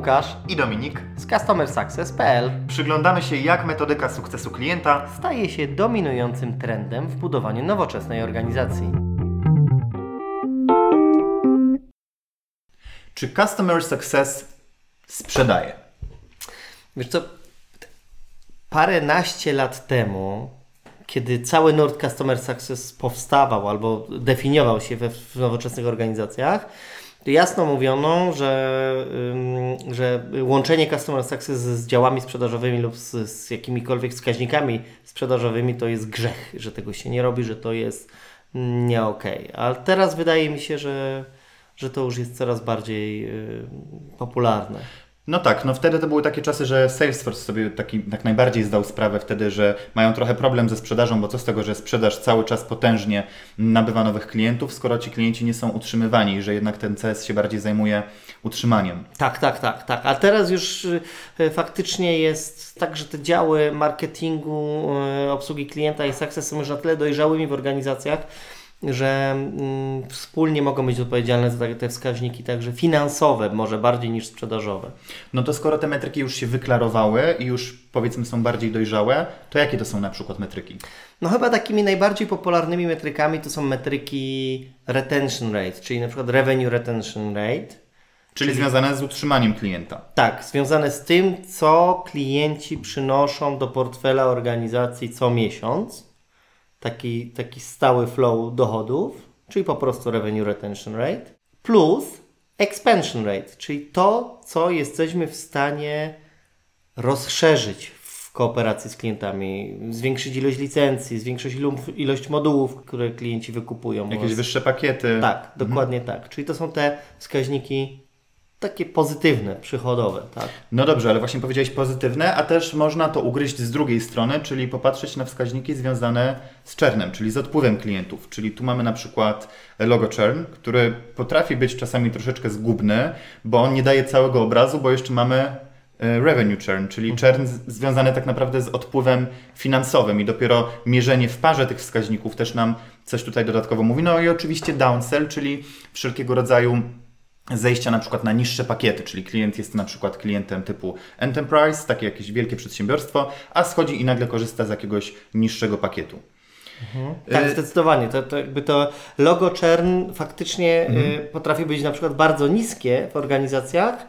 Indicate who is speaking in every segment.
Speaker 1: Łukasz
Speaker 2: i Dominik.
Speaker 1: z CustomerSuccess.pl
Speaker 2: Przyglądamy się, jak metodyka sukcesu klienta
Speaker 1: staje się dominującym trendem w budowaniu nowoczesnej organizacji.
Speaker 2: Czy Customer Success sprzedaje?
Speaker 1: Wiesz co, paręnaście lat temu, kiedy cały nurt Customer Success powstawał albo definiował się we, w nowoczesnych organizacjach, jasno mówiono, że, że łączenie Customer Success z działami sprzedażowymi lub z, z jakimikolwiek wskaźnikami sprzedażowymi to jest grzech, że tego się nie robi, że to jest nie okej. Okay. Ale teraz wydaje mi się, że, że to już jest coraz bardziej yy, popularne.
Speaker 2: No tak, no wtedy to były takie czasy, że Salesforce sobie taki, tak najbardziej zdał sprawę wtedy, że mają trochę problem ze sprzedażą, bo co z tego, że sprzedaż cały czas potężnie nabywa nowych klientów, skoro ci klienci nie są utrzymywani, że jednak ten CS się bardziej zajmuje utrzymaniem.
Speaker 1: Tak, tak, tak, tak. A teraz już y, faktycznie jest tak, że te działy marketingu, y, obsługi klienta i success są już na tyle dojrzałymi w organizacjach, że mm, wspólnie mogą być odpowiedzialne za te wskaźniki także finansowe, może bardziej niż sprzedażowe.
Speaker 2: No to skoro te metryki już się wyklarowały i już powiedzmy są bardziej dojrzałe, to jakie to są na przykład metryki?
Speaker 1: No chyba takimi najbardziej popularnymi metrykami to są metryki retention rate, czyli na przykład revenue retention rate.
Speaker 2: Czyli, czyli związane z utrzymaniem klienta.
Speaker 1: Tak, związane z tym, co klienci przynoszą do portfela organizacji co miesiąc taki, taki stały flow dochodów, czyli po prostu revenue retention rate, plus expansion rate, czyli to, co jesteśmy w stanie rozszerzyć w kooperacji z klientami, zwiększyć ilość licencji, zwiększyć ilość modułów, które klienci wykupują.
Speaker 2: Jakieś wyższe pakiety.
Speaker 1: Tak, dokładnie mhm. tak. Czyli to są te wskaźniki takie pozytywne, przychodowe, tak?
Speaker 2: No dobrze, ale właśnie powiedziałeś pozytywne, a też można to ugryźć z drugiej strony, czyli popatrzeć na wskaźniki związane z churnem, czyli z odpływem klientów. Czyli tu mamy na przykład logo churn, który potrafi być czasami troszeczkę zgubny, bo on nie daje całego obrazu, bo jeszcze mamy e, revenue churn, czyli mhm. churn związany tak naprawdę z odpływem finansowym i dopiero mierzenie w parze tych wskaźników też nam coś tutaj dodatkowo mówi. No i oczywiście downsell, czyli wszelkiego rodzaju zejścia na przykład na niższe pakiety, czyli klient jest na przykład klientem typu enterprise, takie jakieś wielkie przedsiębiorstwo, a schodzi i nagle korzysta z jakiegoś niższego pakietu.
Speaker 1: Mhm. Tak, y zdecydowanie. To, to jakby to logo churn faktycznie mhm. y potrafi być na przykład bardzo niskie w organizacjach,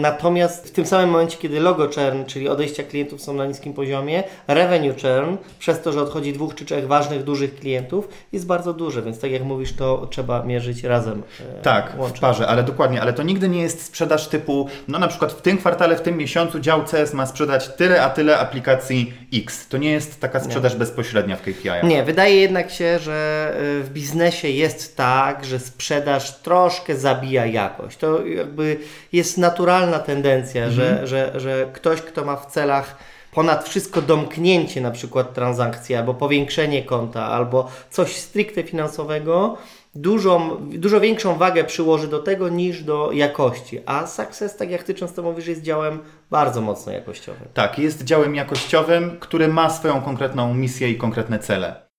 Speaker 1: natomiast w tym samym momencie, kiedy logo churn, czyli odejścia klientów są na niskim poziomie, revenue churn, przez to, że odchodzi dwóch czy trzech ważnych, dużych klientów, jest bardzo duże, więc tak jak mówisz, to trzeba mierzyć razem.
Speaker 2: E, tak, łącznie. w parze, ale dokładnie, ale to nigdy nie jest sprzedaż typu, no na przykład w tym kwartale, w tym miesiącu dział CS ma sprzedać tyle, a tyle aplikacji X. To nie jest taka sprzedaż nie. bezpośrednia w KPI.
Speaker 1: Nie, wydaje jednak się, że e, w biznesie jest tak, że sprzedaż troszkę zabija jakość. To jakby jest jest naturalna tendencja, mhm. że, że, że ktoś, kto ma w celach ponad wszystko domknięcie na przykład transakcji, albo powiększenie konta, albo coś stricte finansowego, dużą, dużo większą wagę przyłoży do tego niż do jakości. A Success, tak jak Ty często mówisz, jest działem bardzo mocno jakościowym.
Speaker 2: Tak, jest działem jakościowym, który ma swoją konkretną misję i konkretne cele.